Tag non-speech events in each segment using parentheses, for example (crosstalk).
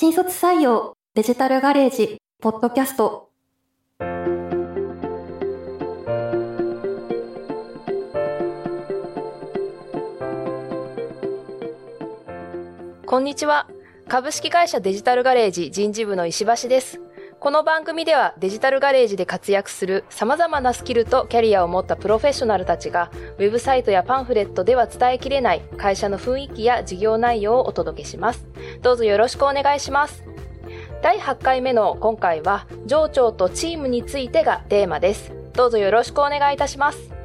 新卒採用デジタルガレージポッドキャストこんにちは。株式会社デジタルガレージ人事部の石橋です。この番組ではデジタルガレージで活躍する様々なスキルとキャリアを持ったプロフェッショナルたちがウェブサイトやパンフレットでは伝えきれない会社の雰囲気や事業内容をお届けします。どうぞよろしくお願いします。第8回目の今回は上長とチームについてがテーマです。どうぞよろしくお願いいたします。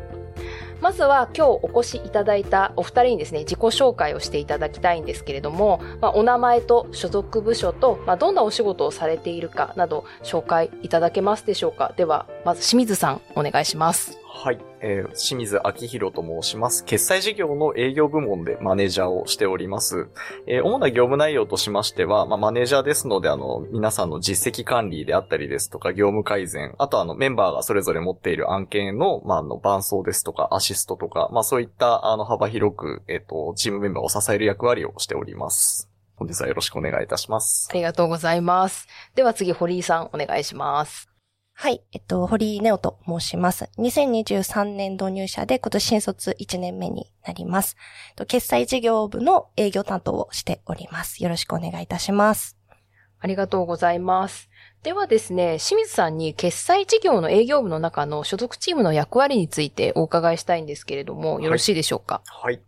まずは今日お越しいただいたお二人にですね、自己紹介をしていただきたいんですけれども、まあ、お名前と所属部署と、まあ、どんなお仕事をされているかなど紹介いただけますでしょうかでは、まず清水さんお願いします。はい、えー清水明宏と申します。決済事業の営業部門でマネージャーをしております。えー主な業務内容としましては、まあ、マネージャーですので、あの、皆さんの実績管理であったりですとか、業務改善、あとあの、メンバーがそれぞれ持っている案件の、まあ、あの、伴走ですとか、アシストとか、まあ、そういった、あの、幅広く、えっ、と、チームメンバーを支える役割をしております。本日はよろしくお願いいたしますあ。りがとうございます。では次、堀井さんお願いします。はい。えっと、堀井ネオと申します。2023年度入社で今年新卒1年目になります。えっと決済事業部の営業担当をしております。よろしくお願いいたします。ありがとうございます。ではですね、清水さんに決済事業の営業部の中の所属チームの役割についてお伺いしたいんですけれども、よろしいでしょうか、はい。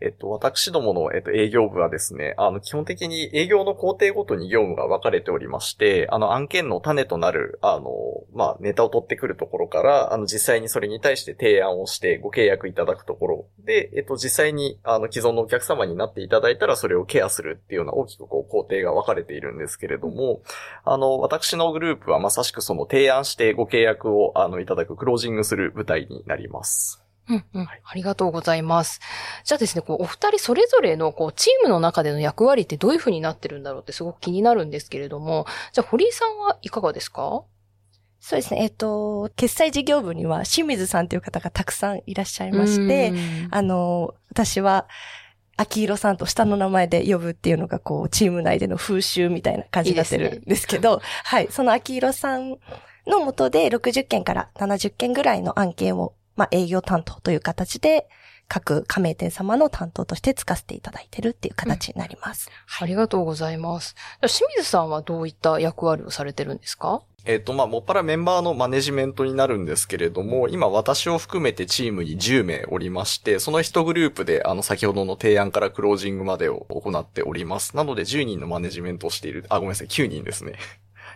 えっと、私どもの、えっと、営業部はですね、あの、基本的に営業の工程ごとに業務が分かれておりまして、あの、案件の種となる、あの、まあ、ネタを取ってくるところから、あの、実際にそれに対して提案をしてご契約いただくところで、えっと、実際に、あの、既存のお客様になっていただいたら、それをケアするっていうような大きくこう、工程が分かれているんですけれども、あの、私のグループはまさしくその提案してご契約を、あの、いただくクロージングする部隊になります。うんうん。ありがとうございます。じゃあですね、こう、お二人それぞれの、こう、チームの中での役割ってどういう風になってるんだろうってすごく気になるんですけれども、じゃあ、堀井さんはいかがですか？そうですね。えっと、決済事業部には清水さんという方がたくさんいらっしゃいまして、うんあの、私は、秋広さんと下の名前で呼ぶっていうのが、こう、チーム内での風習みたいな感じになってるんですけど、はい。その秋広さんのもとで60件から70件ぐらいの案件を、まあ、営業担当という形で、各加盟店様の担当としてつかせていただいてるっていう形になります。ありがとうございます。じゃあ清水さんはどういった役割をされてるんですか？えっ、と、まあ、もっぱらメンバーのマネジメントになるんですけれども、今私を含めてチームに10名おりまして、その一グループで、あの、先ほどの提案からクロージングまでを行っております。なので10人のマネジメントをしている、あ、ごめんなさい、9人ですね。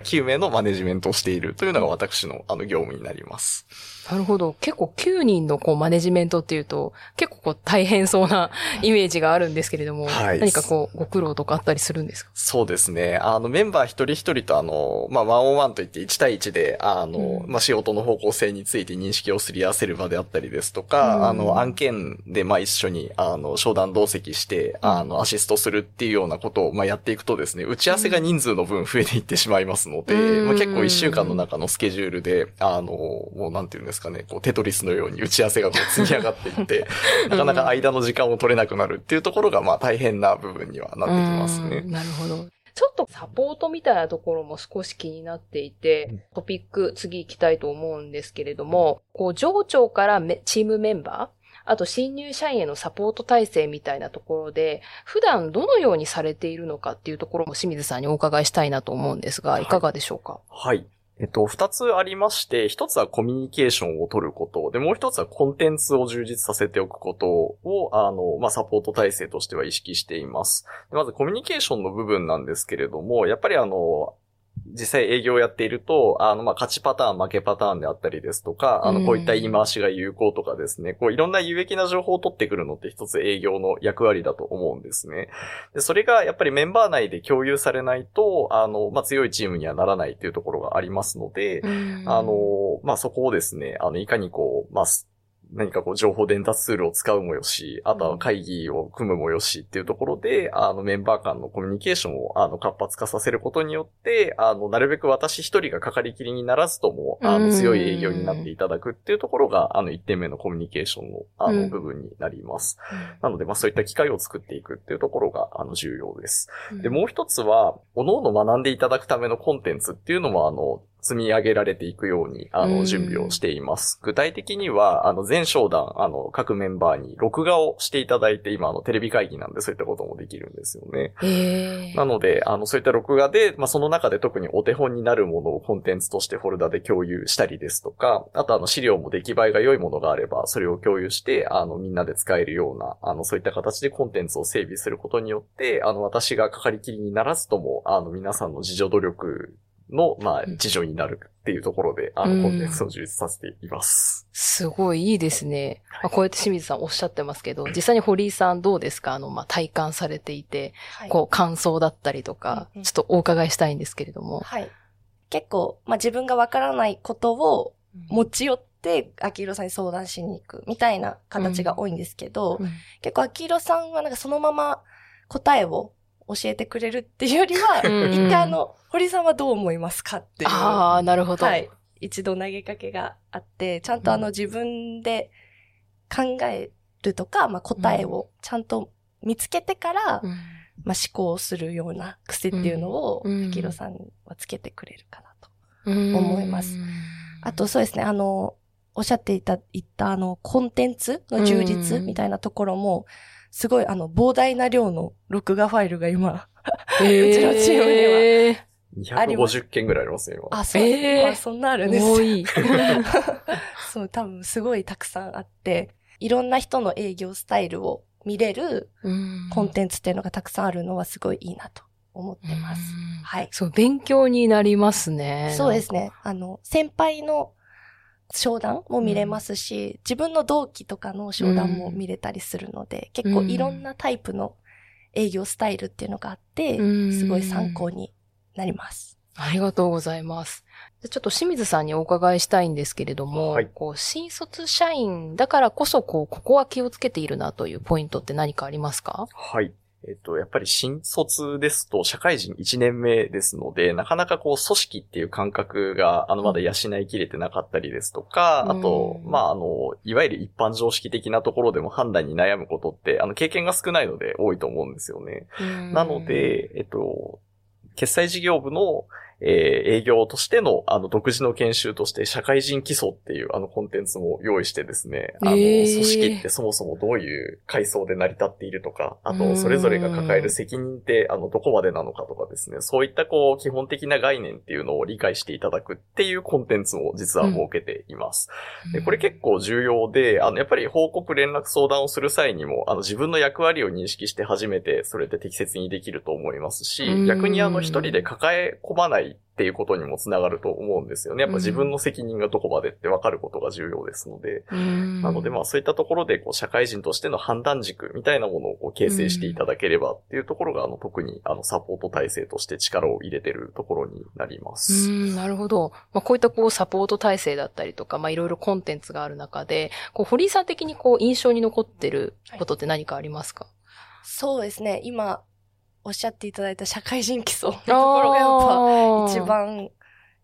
9名のマネジメントをしているというのが私の、あの、業務になります。なるほど。結構9人のこうマネジメントっていうと、結構こう大変そうなイメージがあるんですけれども、はい何かこうご苦労とかあったりするんですか？そうですね。あの、メンバー一人一人とあの、まあ、ワンオンワンといって1対1で、あの、うんまあ、仕事の方向性について認識をすり合わせる場であったりですとか、うんあの、案件で、まあ、一緒に、あの、商談同席して、あの、アシストするっていうようなことを、まあ、やっていくとですね、打ち合わせが人数の分増えていってしまいますので、うんまあ、結構一週間の中のスケジュールで、あの、もうなんていうんですかね、こう、テトリスのように打ち合わせがこう積み上がっていって、(laughs) なかなか間の時間を取れなくなるっていうところが、まあ、大変な部分にはなってきますねうん。なるほど。ちょっとサポートみたいなところも少し気になっていて、トピック次行きたいと思うんですけれども、こう上長からめチームメンバー、あと新入社員へのサポート体制みたいなところで、普段どのようにされているのかっていうところも清水さんにお伺いしたいなと思うんですが、はいいかがでしょうか、はい。えっと、二つありまして、一つはコミュニケーションを取ること、で、もう一つはコンテンツを充実させておくことを、あの、まあ、サポート体制としては意識しています。でまずコミュニケーションの部分なんですけれども、やっぱりあの、実際営業をやっていると、あの、まあ、勝ちパターン、負けパターンであったりですとか、あの、うん。こういった言い回しが有効とかですね、こう、いろんな有益な情報を取ってくるのって一つ営業の役割だと思うんですね。で、それがやっぱりメンバー内で共有されないと、あの、まあ、強いチームにはならないっていうところがありますので、あの、まあ、そこをですね、あの、いかにこう、まあ、す何かこう情報伝達ツールを使うもよし、あとは会議を組むもよしっていうところで、あのメンバー間のコミュニケーションをあの活発化させることによって、あの、なるべく私一人がかかりきりにならずとも、あうん。の、強い営業になっていただくっていうところが、あの、一点目のコミュニケーションの、あの、うん。部分になります。なので、まあそういった機会を作っていくっていうところが、あの、重要です。で、もう一つは、各々学んでいただくためのコンテンツっていうのも、あの、積み上げられていくように、あうんの、準備をしています。具体的には、あの、全商談、あの、各メンバーに録画をしていただいて、今、あの、テレビ会議なんでそういったこともできるんですよね。なので、あの、そういった録画で、まあ、その中で特にお手本になるものをコンテンツとしてフォルダで共有したりですとか、あとあの、資料も出来栄えが良いものがあれば、それを共有して、あの、みんなで使えるような、あの、そういった形でコンテンツを整備することによって、あの、私がかかりきりにならずとも、あの、皆さんの自助努力の、まあ、自助になるっていうところで、あうん。の、コンテンツを充実させています。すごいいいですね。まあ、こうやって清水さんおっしゃってますけど、実際に堀井さんどうですか？あの、まあ、体感されていて、はい。こう、感想だったりとか、うんうん。ちょっとお伺いしたいんですけれども。はい。結構、まあ、自分がわからないことを持ち寄って、秋広さんに相談しに行くみたいな形が多いんですけど、うん。結構秋広さんはなんかそのまま答えを教えてくれるっていうよりは、うん一回あの、堀さんはどう思いますかっていう。ああ、なるほど。はい。一度投げかけがあって、ちゃんとあの自分で考えるとか、まあ、答えをちゃんと見つけてから、うんまあ、思考するような癖っていうのを、うん秋広さんはつけてくれるかなと。うん思いますあとそうですね、あの、おっしゃっていた、言ったあの、コンテンツの充実うんみたいなところも、すごいあの、膨大な量の録画ファイルが今、へうちのチームにはは。あります250件ぐらいありますね、今。あ、そう、えーあそんなあるんです多い。(laughs) そう、多分すごいたくさんあって、いろんな人の営業スタイルを見れるコンテンツっていうのがたくさんあるのはすごいいいなと思ってます。うんはい。そう、勉強になりますね。そうですね。あの、先輩の商談も見れますし、自分の同期とかの商談も見れたりするので、結構いろんなタイプの営業スタイルっていうのがあって、うんすごい参考になります。ありがとうございます。でちょっと清水さんにお伺いしたいんですけれども、はいこう新卒社員だからこそ、こう、ここは気をつけているなというポイントって何かありますか？はい。えっと、やっぱり新卒ですと社会人1年目ですので、なかなかこう組織っていう感覚が、あの、まだ養いきれてなかったりですとか、うん。あと、まあ、あの、いわゆる一般常識的なところでも判断に悩むことって、あの、経験が少ないので多いと思うんですよね。なの、で、えっと、決済事業部の、えー営業としての、あの、独自の研修として、社会人基礎っていう、あの、コンテンツも用意してですね、あの、えー。組織ってそもそもどういう階層で成り立っているとか、あうんと、それぞれが抱える責任って、あの、どこまでなのかとかですね、そういった、こう、基本的な概念っていうのを理解していただくっていうコンテンツも実は設けています。で、これ結構重要で、あの、やっぱり報告連絡相談をする際にも、あの、自分の役割を認識して初めて、それで適切にできると思いますうん。し、逆にあの、一人で抱え込まないっていうことにもつながると思うんですよね。やっぱ自分の責任がどこまでって分かることが重要ですので。うんなのでまあそういったところで、こう、社会人としての判断軸みたいなものをこう形成していただければっていうところが、あの、特に、あの、サポート体制として力を入れてるところになります。うん、なるほど。まあ、こういったこうサポート体制だったりとか、まあ、いろいろコンテンツがある中で、こう、堀井さん的にこう、印象に残ってることって何かありますか、そうですね。今、おっしゃっていただいた社会人基礎のところがやっぱ一番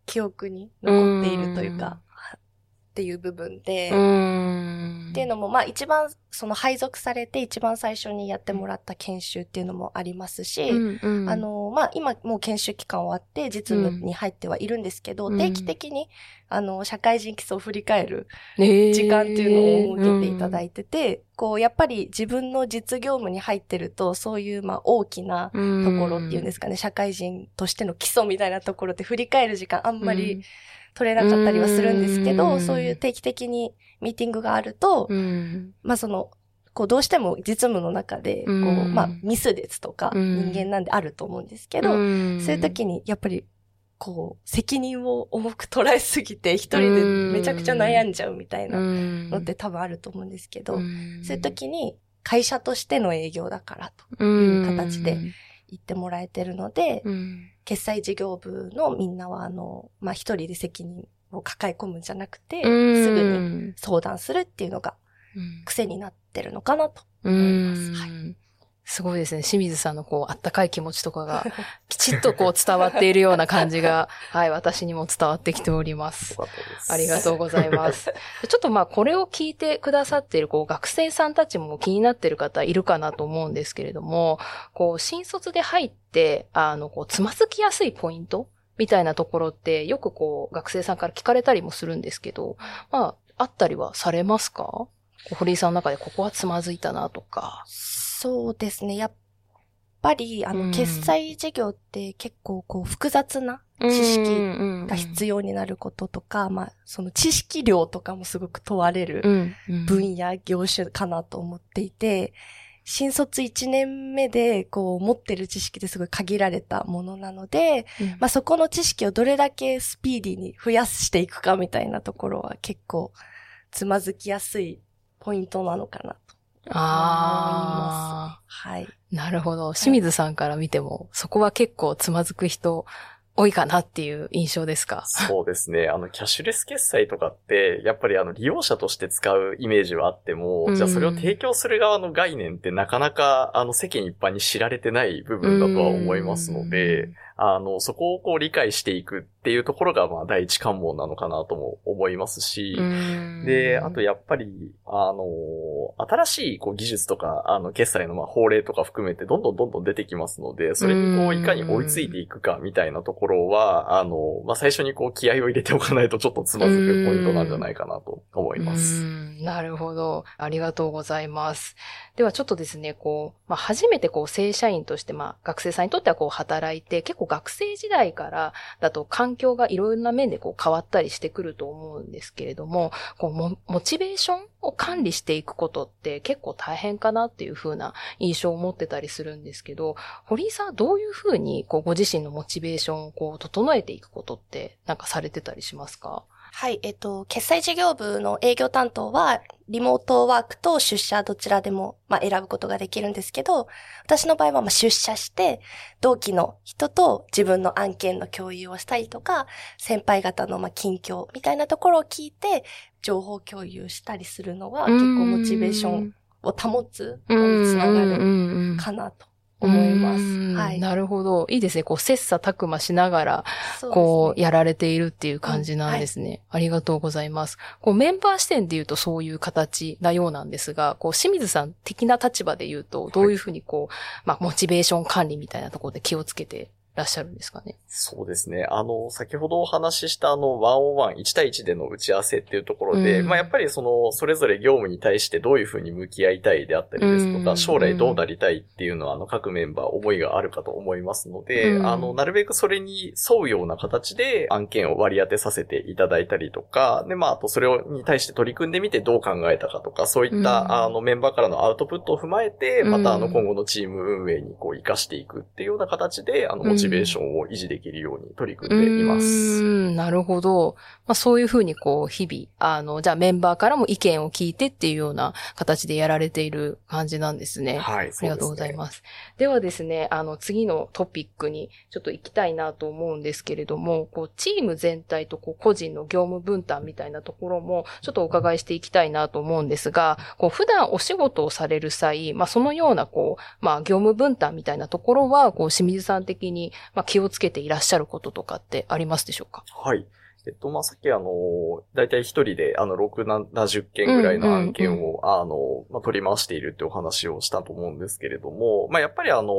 記憶に残っているというか、っていう部分で、うん。っていうのも、まあ一番、その配属されて一番最初にやってもらった研修っていうのもありますし、うんうん。あ、の、まあ今もう研修期間終わって実務に入ってはいるんですけど、うん。定期的に、あの、社会人基礎を振り返る時時間っていうのを設けていただいてて、こう、やっぱり自分の実業務に入ってると、そういう、まあ大きなとところっていうんですかね、社会人としての基礎みたいなところって振り返る時間あんまり取れなかったりはするんですけど、うん。そういう定期的にミーティングがあると、うん、まあその、こうどうしても実務の中で、こう、うん。まあミスですとか、うん。人間なんであると思うんですけど、そういう時にやっぱり、こう、責任を重く捉えすぎて、一人でめちゃくちゃ悩んじゃうみたいなののって多分あると思うんですけど、ん。そういう時に会社としての営業だからという形で、言ってもらえてるので、うん決済事業部のみんなは、あの、まあ、一人で責任を抱え込むんじゃなくて、うんすぐに相談するっていうのがうん癖になってるのかなとう思います。はい。ん。すごいですね。清水さんのこう、あったかい気持ちとかが、(laughs) きちっとこう伝わっているような感じが、(laughs) はい、私にも伝わってきております。ありがとうございます。ちょっとまあ、これを聞いてくださっている、こう、学生さんたちも気になっている方いるかなと思うんですけれども、こう、新卒で入って、あの、こう、つまずきやすいポイントみたいなところって、よくこう、学生さんから聞かれたりもするんですけど、まあ、あったりはされますか？堀井さんの中でここはつまずいたなとか。そうですね。やっぱり、あの、うん。決済事業って結構こう複雑な知識が必要要になることとか、まあ、その知識量とかもすごく問われる分分野、業種かなと思っていて、新卒1年目で、こう、持ってる知識ってすごい限られたものなので、まあ、そこの知識をどれだけスピーディーに増やしていくかみたいなところは結構、つまずきやすいポイントなのかなと思いあます。はい。あ、なるほど。清水さんから見ても、そこは結構つまずく人多いかなっていう印象ですか？そうですね。あの、キャッシュレス決済とかって、やっぱりあの、利用者として使うイメージはあっても、うんじゃあそれを提供する側の概念ってなかなか、あの、世間一般に知られてない部分だとは思いますので、あの、そこをこう理解していくっていうところが、まあ、第一関門なのかなとも思いますし、うんで、あとやっぱり、あの、新しいこう技術とか、あの、決済のまあ法令とか含めてどんどんどんどん出てきますので、それにこういかに追いついていくかみたいなところは、あの、まあ、最初にこう、気合を入れておかないとちょっとつまずくポイントなんじゃないかなと思います。うんなるほど。ありがとうございます。ではちょっとですね、こう、まあ、初めてこう、正社員として、まあ、学生さんにとってはこう、働いて、結構学生時代からだと環境がいろんな面でこう、変わったりしてくると思うんですけれども、こう、モモチベーションを管理していくことって結構大変かなっていう風な印象を持ってたりするんですけど、堀井さんはどういう風に、こう、ご自身のモチベーションをこう、整えていくことって、なんかされてたりしますか？はい、えっと、決済事業部の営業担当は、リモートワークと出社どちらでも、まあ、選ぶことができるんですけど、私の場合は、まあ、出社して、同期の人と自分の案件の共有をしたりとか、先輩方の、まあ、近況みたいなところを聞いて、情報共有したりするのは、結構モチベーションを保つのにつながるかなと思いまうす。んはい。なるほど。いいですね。こう、切磋琢磨しながら、こう、やられているっていう感じなんですね。ありがとうございます。こう、メンバー視点で言うとそういう形なようなんですが、こう、清水さん的な立場で言うと、どういうふうにこう、まあ、モチベーション管理みたいなところで気をつけてらっしゃるんですかね。そうですね。あの、先ほどお話ししたあの、ワンオンワン、1対1での打ち合わせっていうところで、うん。まあやっぱりその、それぞれ業務に対してどういうふうに向き合いたいであったりですとか、うん。将来どうなりたいっていうのは、あの、各メンバー思いがあるかと思いますので、うん。あの、なるべくそれに沿うような形で案件を割り当てさせていただいたりとか、で、まあ、あとそれをに対して取り組んでみてどう考えたかとか、そういった、うん。あの、メンバーからのアウトプットを踏まえて、またあの、うん今後のチーム運営にこう、活かしていくっていうような形で、あの、モチベーションを維持できるように取り組んでいます。ん、なるほど。まあそういうふうにこう、日々、あの、じゃあメンバーからも意見を聞いてっていうような形でやられている感じなんですね。はい、ありがとうございます。ではですね、あの、次のトピックにちょっと行きたいなと思うんですけれども、こう、チーム全体とこう、個人の業務分担みたいなところも、ちょっとお伺いしていきたいなと思うんですが、こう、普段お仕事をされる際、まあ、そのような、こう、まあ、業務分担みたいなところは、こう、清水さん的に、まあ、気をつけていらっしゃることとかってありますでしょうか？はい。えっと、まあ、さっきあの、だいたい一人で、あの、6、70件ぐらいの案件を、あの、まあ、取り回しているってお話をしたと思うんですけれども、まあ、やっぱりあの、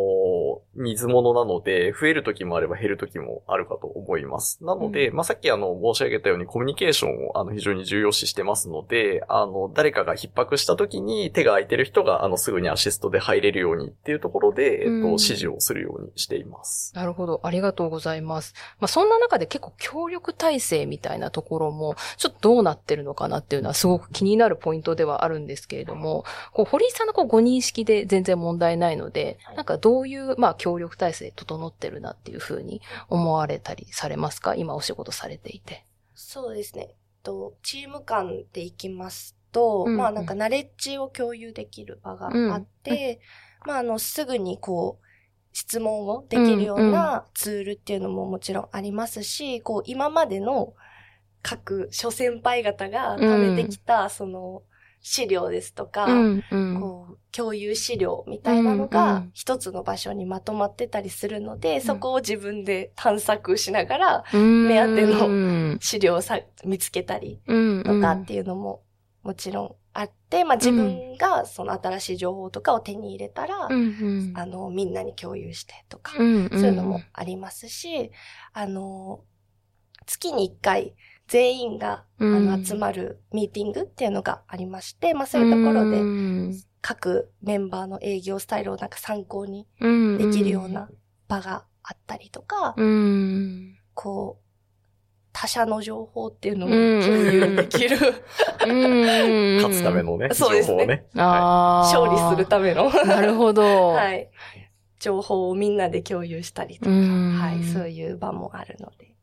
水物なので、増える時もあれば減る時もあるかと思います。なので、まあ、さっきあの、申し上げたようにコミュニケーションを、あの、非常に重要視してますので、あの、誰かが逼迫した時に手が空いてる人が、あの、すぐにアシストで入れるようにっていうところで、えっと、うん指示をするようにしています。なるほど。ありがとうございます。まあ、そんな中で結構協力体制みたいなところも、ちょっとどうなってるのかなっていうのはすごく気になるポイントではあるんですけれども、こう、堀井さんのこうご認識で全然問題ないので、なんかどういう、まあ、協力体制整ってるなっていうふうに思われたりされますか？今お仕事されていて。そうですね。と、チーム間でいきますと、うんまあなんかナレッジを共有できる場があって、まああの、すぐにこう、質問をできるようなツールっていうのももちろんありますし、こう、今までの各諸先輩方が貯めてきた、その、資料ですとか、うんうん。こう、共有資料みたいなのうんうがん。一つの場所にまとまってたりするので、そこを自分で探索しながら目当てのの資料をさ見つけたりととかっていうのももちろんあって、まあ自分がその新しい情報とかを手に入れたら、うんあの、みんなに共有してとか、うんそういうのもありますし、あの、月に一回全員が、うん。あの集まるミーティングっていうのがありまして、まあそういうところで各メンバーの営業スタイルをなんか参考にできるような場があったりとか、うん。こう、他社の情報っていうのもうん共有できる、うん勝つためのね、情そうですね報をね。あー勝利するための、なるほど。(laughs) はい。情報をみんなで共有したりとか、うんはい、そういう場もあるので。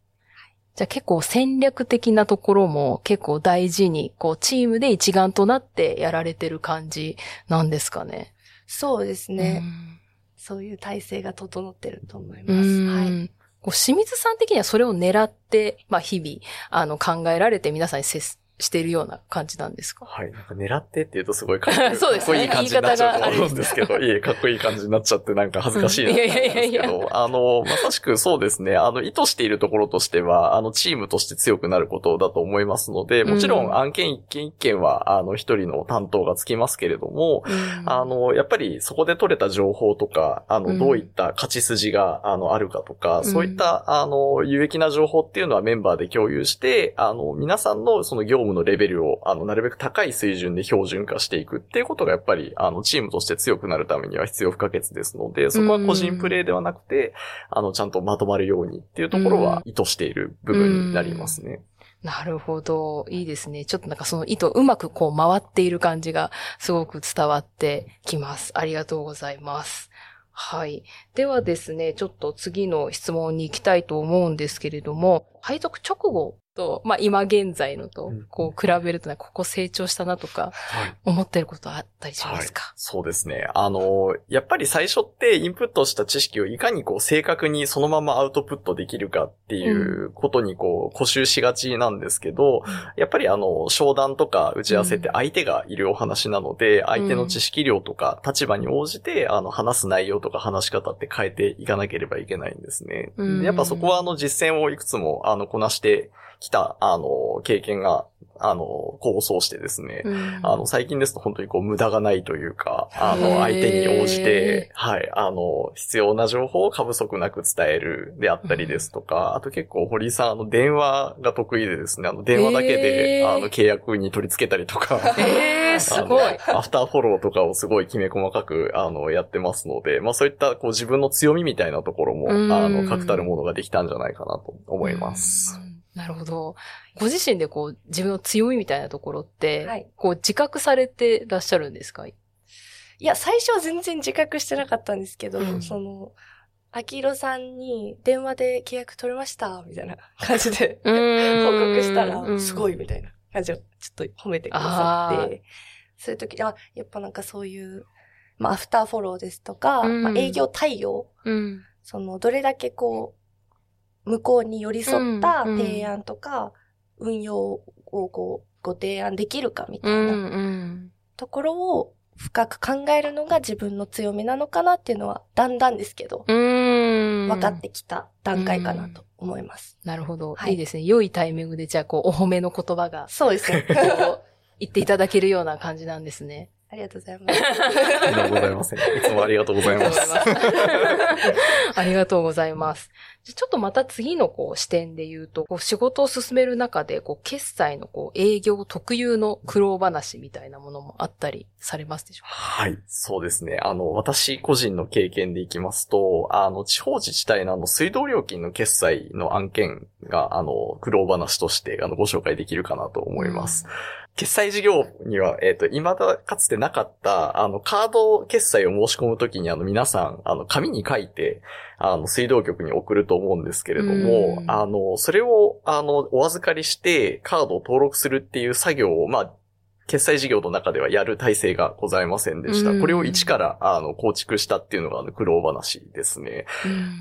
じゃあ結構戦略的なところも結構大事に、こうチームで一丸となってやられてる感じなんですかね。そうですね。そういう体制が整ってると思います。うん。はい。清水さん的にはそれを狙って、まあ日々、あの考えられて皆さんに接ししているような感じなんですか？はい。なんか狙ってって言うとすごいかっこいい。(laughs) そうですね。いい感じになっちゃうと思うんですけど、いえ、かっこいい感じになっちゃってなんか恥ずかしいなって思うんですけうん。いやいやいやあの、まさしくそうですね、あの、意図しているところとしては、あの、チームとして強くなることだと思いますので、もちろうんん案件一件一件は、あの、一人の担当がつきますけれども、あの、やっぱりそこで取れた情報とか、あうん。の、どういった勝ち筋が、あの、あるかとか、ん。そういった、あの、有益な情報っていうのはメンバーで共有して、あの、皆さんのその業務のレベルを、あの、なるべく高い水準で標準化していくっていうことがやっぱり、あの、チームとして強くなるためには必要不可欠ですので、そこは個人プレーではなくて、あの、ちゃんとまとまるようにっていうところは意図している部分になりますね。なるほど。いいですね。ちょっとなんかその意図うまくこう回っている感じがすごく伝わってきます。ありがとうございます。はい。ではですね、ちょっと次の質問に行きたいと思うんですけれども、配属直後と、まあ今現在のとうん、こう比べるとね、ここ成長したなとか、はい。思ってることあったりしますか、そうですね。あの、やっぱり最初ってインプットした知識をいかにこう正確にそのままアウトプットできるかっていうことにこう固執しがちなんですけど、やっぱりあの、商談とか打ち合わせって相手がいるお話なので、相手の知識量とか立場に応じて、あの、話す内容とか話し方って変えていかなければいけないんですね。うん。でやっぱそこはあの、実践をいくつもあの、こなしてきた、あの、経験が、あの、構想してですね、うんあの、最近ですと本当にこう無駄がないというか、あの、相手に応じて、はい、あの、必要な情報を過不足なく伝えるであったりですとか、あと結構堀井さん、あの、電話が得意でですね、あの、電話だけで、あの、契約に取り付けたりとか、えー、すごい。アフターフォローとかをすごいきめ細かく、あの、やってますので、まあそういった、こう自分の強みみたいなところも、うんあの、確たるものができたんじゃないかなと思います。うん。なるほど。ご自身でこう、自分の強みみたいなところって、はい。こう、自覚されてらっしゃるんですか？いや、最初は全然自覚してなかったんですけど、うん。その、秋広さんに電話で契約取れました、みたいな感じで (laughs) 報告したら、すごい。いみたいな感じをちょっと褒めてくださって、そういう時、あ、やっぱなんかそういう、まあ、アフターフォローですとか、うん。まあ、営業対応、うん。その、どれだけこう、向こうに寄り添ったうん提案とか、運用をこう、ご提案できるかみたう。いな。ところを深く考えるのが自分の強みなのかなっていうのは、だんだんですけど、うん。分かってきた段階かなと思います。なるほど。はいいいですね。良いタイミングで、じゃあ、こう、お褒めの言葉が、そうですね。言っていただけるような感じなんですね。ありがとうございます。とんでもございません。いつもありがとうございます。(laughs) ありがとうございます。じゃあちょっとまた次のこう視点で言うと、こう仕事を進める中で、こう決済のこう営業特有の苦労話みたいなものもあったりされますでしょうか？はい、そうですね。あの、私個人の経験でいきますと、あの、地方自治体のあの、水道料金の決済の案件が、あの、苦労話として、あの、ご紹介できるかなと思います。。決済事業には、えっ、と、未だかつてなかった、あの、カード決済を申し込むときに、あの、皆さん、あの、紙に書いて、あの、水道局に送ると思うんですけれども、うん。あの、それを、あの、お預かりして、カードを登録するっていう作業を、まあ、決済事業の中ではやる体制がございませんでした。うん。これを一から、あの、構築したっていうのが、あの、苦労話ですね。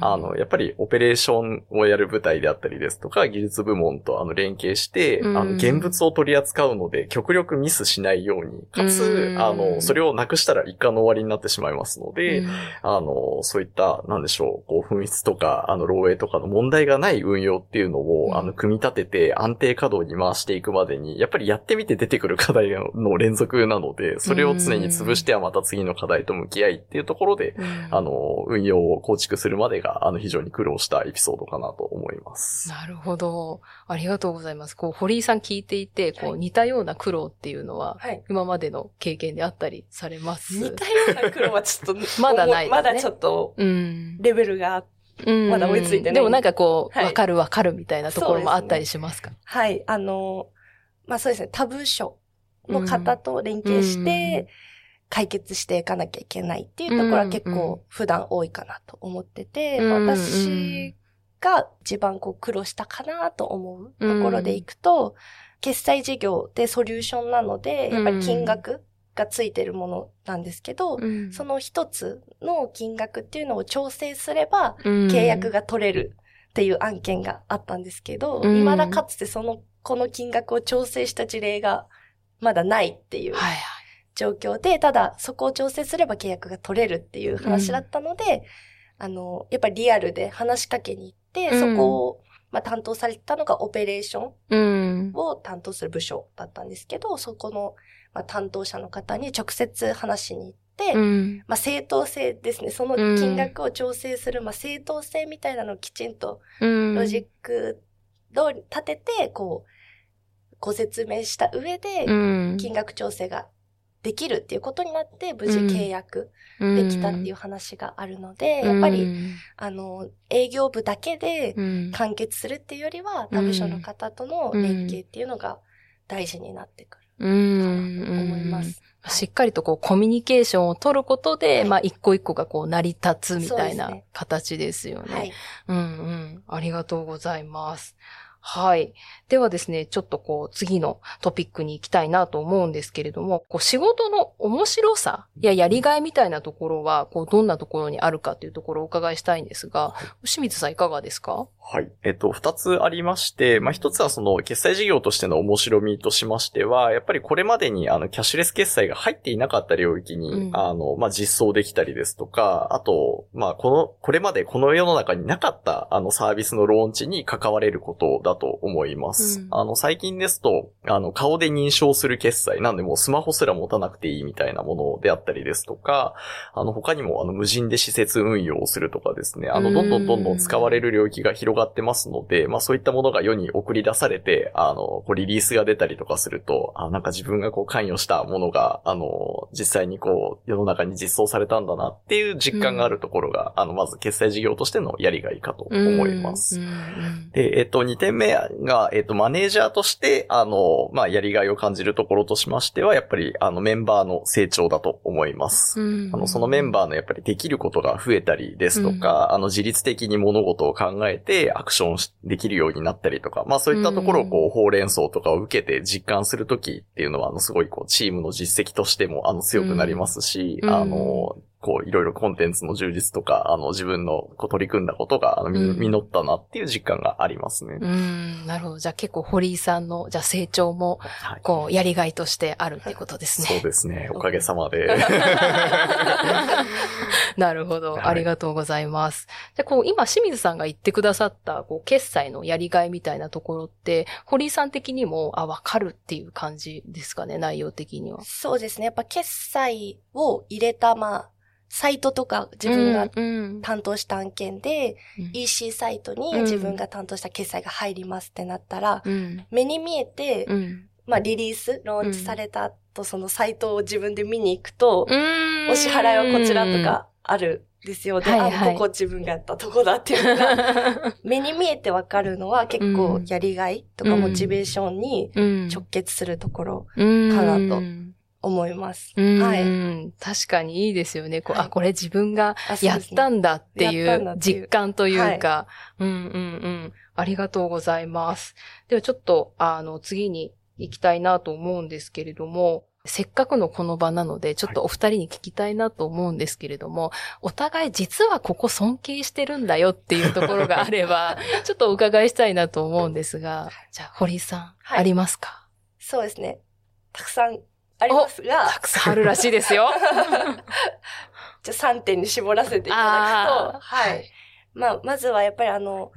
あの、やっぱりオペレーションをやる部隊であったりですとか、技術部門とあの連携して、うん。あの、現物を取り扱うので、極力ミスしないように、かつ、うん。あの、それをなくしたら一貫の終わりになってしまいますので、うん。あの、そういった、なんでしょう、こう、紛失とか、あの、漏洩とかの問題がない運用っていうのを、うん。あの、組み立てて安定稼働に回していくまでに、やっぱりやってみて出てくる課題の連続なので、それを常に潰してはまた次の課題と向き合いっていうところで、うん。あの、運用を構築するまでが、あの、非常に苦労したエピソードかなと思います。なるほど。ありがとうございます。こう、堀井さん聞いていて、こう、はい。似たような苦労っていうのは、はい。今までの経験であったりされます？似たような苦労はちょっと、(laughs) まだないね。まだちょっと、うん。レベルが、うんまだ追いついてない。でもなんかこう、わ、はい。かるわかるみたいなところもあったりしますか？はい、あの、まあそうですね、他部署の方と連携して、解決していかなきゃいけないっていうところは結構普段多いかなと思ってて、私が一番こう苦労したかなと思うところでいくと、決済事業でソリューションなので、やっぱり金額がついてるものなんですけど、うん。その一つの金額っていうのを調整すれば、うん。契約が取れるっていう案件があったんですけど、うん。未だかつてその、この金額を調整した事例がまだないっていう。状況で、ただそこを調整すれば契約が取れるっていう話だったので、あの、やっぱりリアルで話しかけに行って、うんそこを、まあ、担当されてたのがオペレーションうん。を担当する部署だったんですけど、そこの、まあ、担当者の方に直接話しに行って、うん。まあ、正当性ですね。その金額を調整する、まあ、正当性みたいなのをきちんとうん。ロジック通り立てて、こう、ご説明した上で、うん。金額調整ができるっていうことになって、無事契約できたっていう話があるので、やっぱり、あの、営業部だけでうん、完結するっていうよりは、他部署の方との連携っていうのが大事になってくるうん。かなと思います。しっかりとこうコミュニケーションを取ることで、はいまあ一個一個がこう成り立つみたいなそうですね形ですよね。はい。うんうん。ありがとうございます。はい。ではですね、ちょっとこう次のトピックに行きたいなと思うんですけれども、こう仕事の面白さややりがいみたいなところは、こうどんなところにあるかというところをお伺いしたいんですが、清水さんいかがですか？はい。えっと、二つありまして、まあ、一つはその、決済事業としての面白みとしましては、やっぱりこれまでに、あの、キャッシュレス決済が入っていなかった領域に、うんあの、まあ、実装できたりですとか、あと、まあ、この、これまでこの世の中になかった、あの、サービスのローンチに関われることだと思います。うん。あの、最近ですと、あの、顔で認証する決済、なんでもうスマホすら持たなくていいみたいなものであったりですとか、あの、他にも、あの、無人で施設運用をするとかですね、あの、どんどんどんどん使われる領域が広がってますので、まあ、そういったものが世に送り出されて、あの、こう、リリースが出たりとかすると、あ、なんか自分がこう、関与したものが、あの、実際にこう、世の中に実装されたんだなっていう実感があるところが、あの、まず決済事業としてのやりがいかと思います。うん。うん。で、えっと、2点目が、えっと、マネージャーとして、あの、まあ、やりがいを感じるところとしましては、やっぱり、あの、メンバーの成長だと思います。うん。あの、そのメンバーのやっぱりできることが増えたりですとか、あの、自律的に物事を考えてアクションしできるようになったりとか、まあそういったところをこう、ほうれん草とかを受けて実感するときっていうのは、あの、すごいこう、チームの実績としても、あの、強くなりますし、うん。あの、こう、いろいろコンテンツの充実とか、あの、自分のこう取り組んだことが、あの、みうん実ったなっていう実感がありますね。うん、なるほど。じゃあ結構堀井さんの、じゃあ成長も、はい。こう、やりがいとしてあるっていうことですそうね。ですね。おかげさまで。(laughs) なるほど。はいありがとうございます。で、こう、今、清水さんが言ってくださった、こう、決済のやりがいみたいなところって、堀井さん的にも、あ、わかるっていう感じですかね、内容的には。そうですね。やっぱ決済を入れた、まあ、サイトとか自分がうん、担当した案件で、うん。EC サイトにうん。自分が担当した決済が入りますってなったら、うん。目に見えて、うん。まあリリース、ローンチされた後、そのサイトを自分で見に行くと、うん。お支払いはこちらとかあるんですよ。で、はいはい。あ、ここ自分がやったとこだっていうのが、(laughs) 目に見えてわかるのは結構やりがいとかうんモチベーションにうん、直結するところかなと思います。はい。い。確かにいいですよね。こうはいあ、これ自分がやったんだっていう実感というか、うんうんうん。ありがとうございます。ではちょっと、あの、次にいきたいなと思うんですけれども、せっかくのこの場なので、ちょっとお二人に聞きたいなと思うんですけれども、お互い実はここ尊敬してるんだよっていうところがあれば、(laughs) ちょっとお伺いしたいなと思うんですが、じゃあ、堀井さん、はいありますか？そうですね。たくさんありますが、たくさんあるらしいですよ。(laughs) じゃあ3点に絞らせていただくと、はい。まあ、まずはやっぱりあの、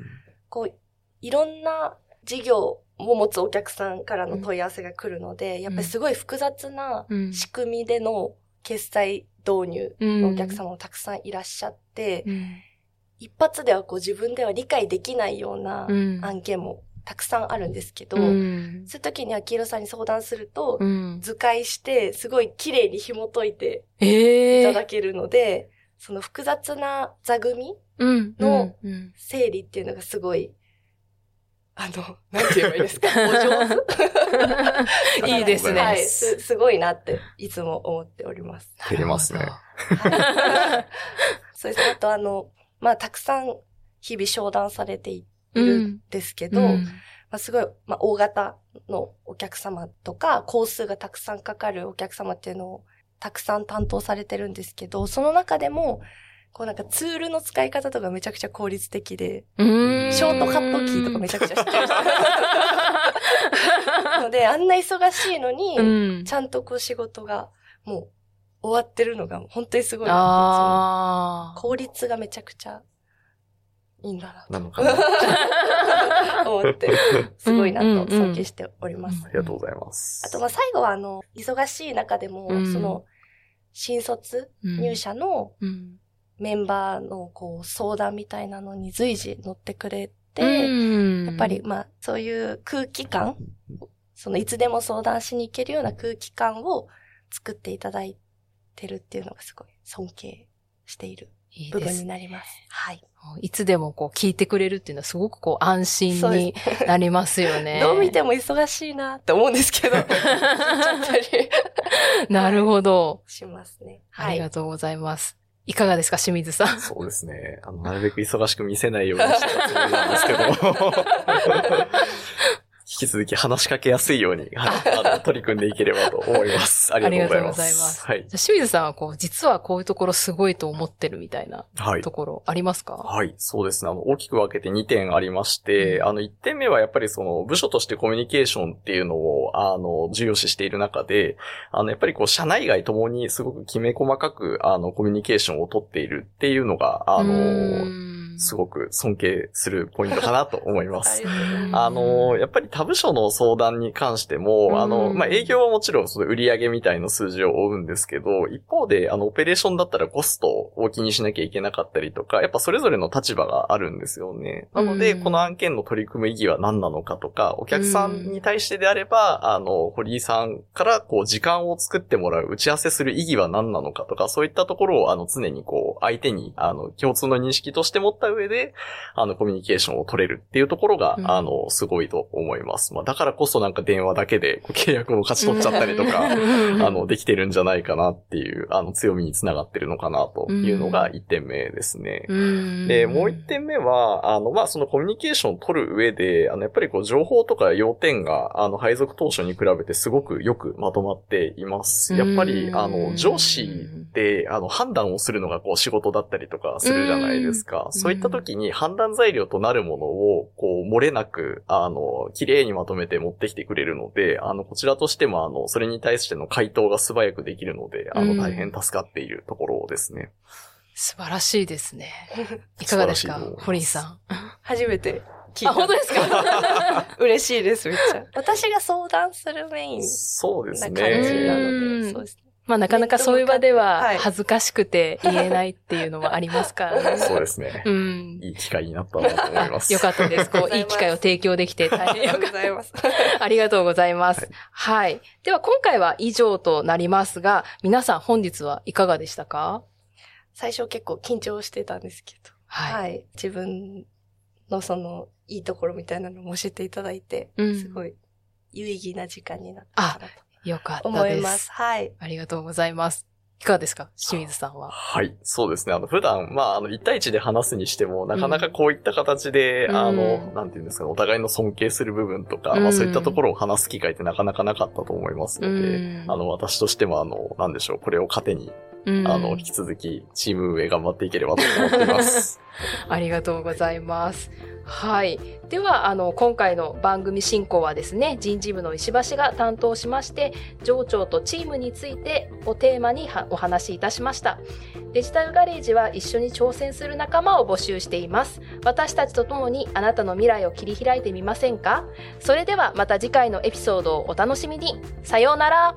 こう、いろんな事業を持つお客さんからの問い合わせが来るので、やっぱりすごい複雑なうん。仕組みでの決済導入のお客様もたくさんいらっしゃって、うん。一発ではこう自分では理解できないようなうん。案件もたくさんあるんですけど、うん。そういう時には黄色さんに相談すると、うん。図解してすごい綺麗に紐解いてええいただけるので、その複雑な座組うん。の整理っていうのがすごい、あの、なんて言えばいいですか？(laughs) お上手？(laughs) いいですね。はい。す、すごいなっていつも思っております。照れますね。はい。(laughs) そうです。ね。あとあの、まあ、たくさん日々商談されているんですけど、うん。まあ、すごい、まあ、大型のお客様とか、工数がたくさんかかるお客様っていうのをたくさん担当されてるんですけど、その中でも、こうなんかツールの使い方とかめちゃくちゃ効率的で、うん。ショートカットキーとかめちゃくちゃ知ってる。(laughs) ので、あんな忙しいのに、うん。ちゃんとこう仕事がもう終わってるのが本当にすごいなって効率がめちゃくちゃいいんだななのかな。(laughs) 思って、すごいなと尊敬しております。りがとうございます。あと、まあ、最後は、あの、忙しい中でも、うん。その、新卒ー入社のうん。メンバーの、こう、相談みたいなのに随時乗ってくれて、うん。やっぱり、まあ、そういう空気感、その、いつでも相談しに行けるような空気感を作っていただいてるっていうのがすごい尊敬している部分いいですになります。はい。いつでもこう聞いてくれるっていうのはすごくこう安心になりますよね。(laughs) どう見ても忙しいなって思うんですけど、(laughs) なるほど。しますね。ありがとうございます。いかがですか、清水さん。そうですね。あの、なるべく忙しく見せないようにしてたつもりなんですけど。(laughs) 引き続き話しかけやすいように、はい、あの、取り組んでいければと思います。ありがとうございます。ありがとうございますはい。じゃあ清水さんはこう、実はこういうところすごいと思ってるみたいなはいと。ころありますか、はい、そうですね。あの、大きく分けて2点ありまして、うんあの、1点目はやっぱりその、部署としてコミュニケーションっていうのを、あの、重要視している中で、あの、やっぱりこう、社内外ともにすごくきめ細かく、あの、コミュニケーションをとっているっていうのが、あうの、すごく尊敬するポイントかなと思いま (laughs) あす。あの、やっぱり他部署の相談に関しても、あの、うんまあ、営業はもちろんその売上みたいな数字を追うんですけど、一方で、あの、オペレーションだったらコストを気にしなきゃいけなかったりとか、やっぱそれぞれの立場があるんですよね。なので、うん。この案件の取り組む意義は何なのかとか、お客さんに対してであれば、あの、堀井さんからこう、時間を作ってもらう、打ち合わせする意義は何なのかとか、そういったところを、あの、常にこう、相手に、あの、共通の認識として持った上で、あの、コミュニケーションを取れるっていうところが、うんあの、すごいと思います。まあ、だからこそなんか電話だけで契約を勝ち取っちゃったりとか、(laughs) あの、できてるんじゃないかなっていう、あの、強みにつながってるのかなというのが1点目ですね。うんで、もう一点目は、あの、まあ、そのコミュニケーションを取る上で、あの、やっぱりこう、情報とか要点が、あの、配属当初に比べてすごくよくまとまっています。やっぱり、うんあの、上司で、あの、判断をするのがこう、仕事だったりとかするじゃないですか。そういった時に判断材料となるものを、こう、漏れなく、あの、綺麗にまとめて持ってきてくれるので、あの、こちらとしても、あの、それに対しての回答が素早くできるので、あの、うん大変助かっているところですね。素晴らしいですね。(laughs) いかがですか堀井さん？初めて聞いた。あ、本当ですか？(laughs) 嬉しいです、めっちゃ。私が相談するメインそうですな感じなね。ので、うんそうですね。まあなかなかそういう場でははい恥ずかしくて言えないっていうのもありますからね。(laughs) そうですね。うん。いい機会になったなと思います。よかったです。こう、いい機会を提供できて大ありが変よかっとうございます。た。(laughs) ありがとうございます。はいはい。では今回は以上となりますが、皆さん本日はいかがでしたか？最初結構緊張してたんですけど、はい。はい。自分のその、いいところみたいなのも教えていただいて、うんすごい有意義な時間になったかなよかったと思いでます。す。はい。ありがとうございます。いかがですか？清水さんは。はい。そうですね。あの、普段、まあ、あの、1対1で話すにしても、なかなかこういった形で、うんあの、うんなんていうんですかね、お互いの尊敬する部分とか、うんまあ、そういったところを話す機会ってなかなかなかったと思いますので、うんあの、私としても、あの、なんでしょう、これを糧に、うんあの、引き続き、チーム運営頑張っていければと思っています。(laughs) ありがとうございます。はい。では、あの、今回の番組進行はですね、人事部の石橋が担当しまして、上長とチームについてをテーマにはお話しいたしました。デジタルガレージは一緒に挑戦する仲間を募集しています。私たちと共にあなたの未来を切り開いてみませんか？それではまた次回のエピソードをお楽しみに。さようなら。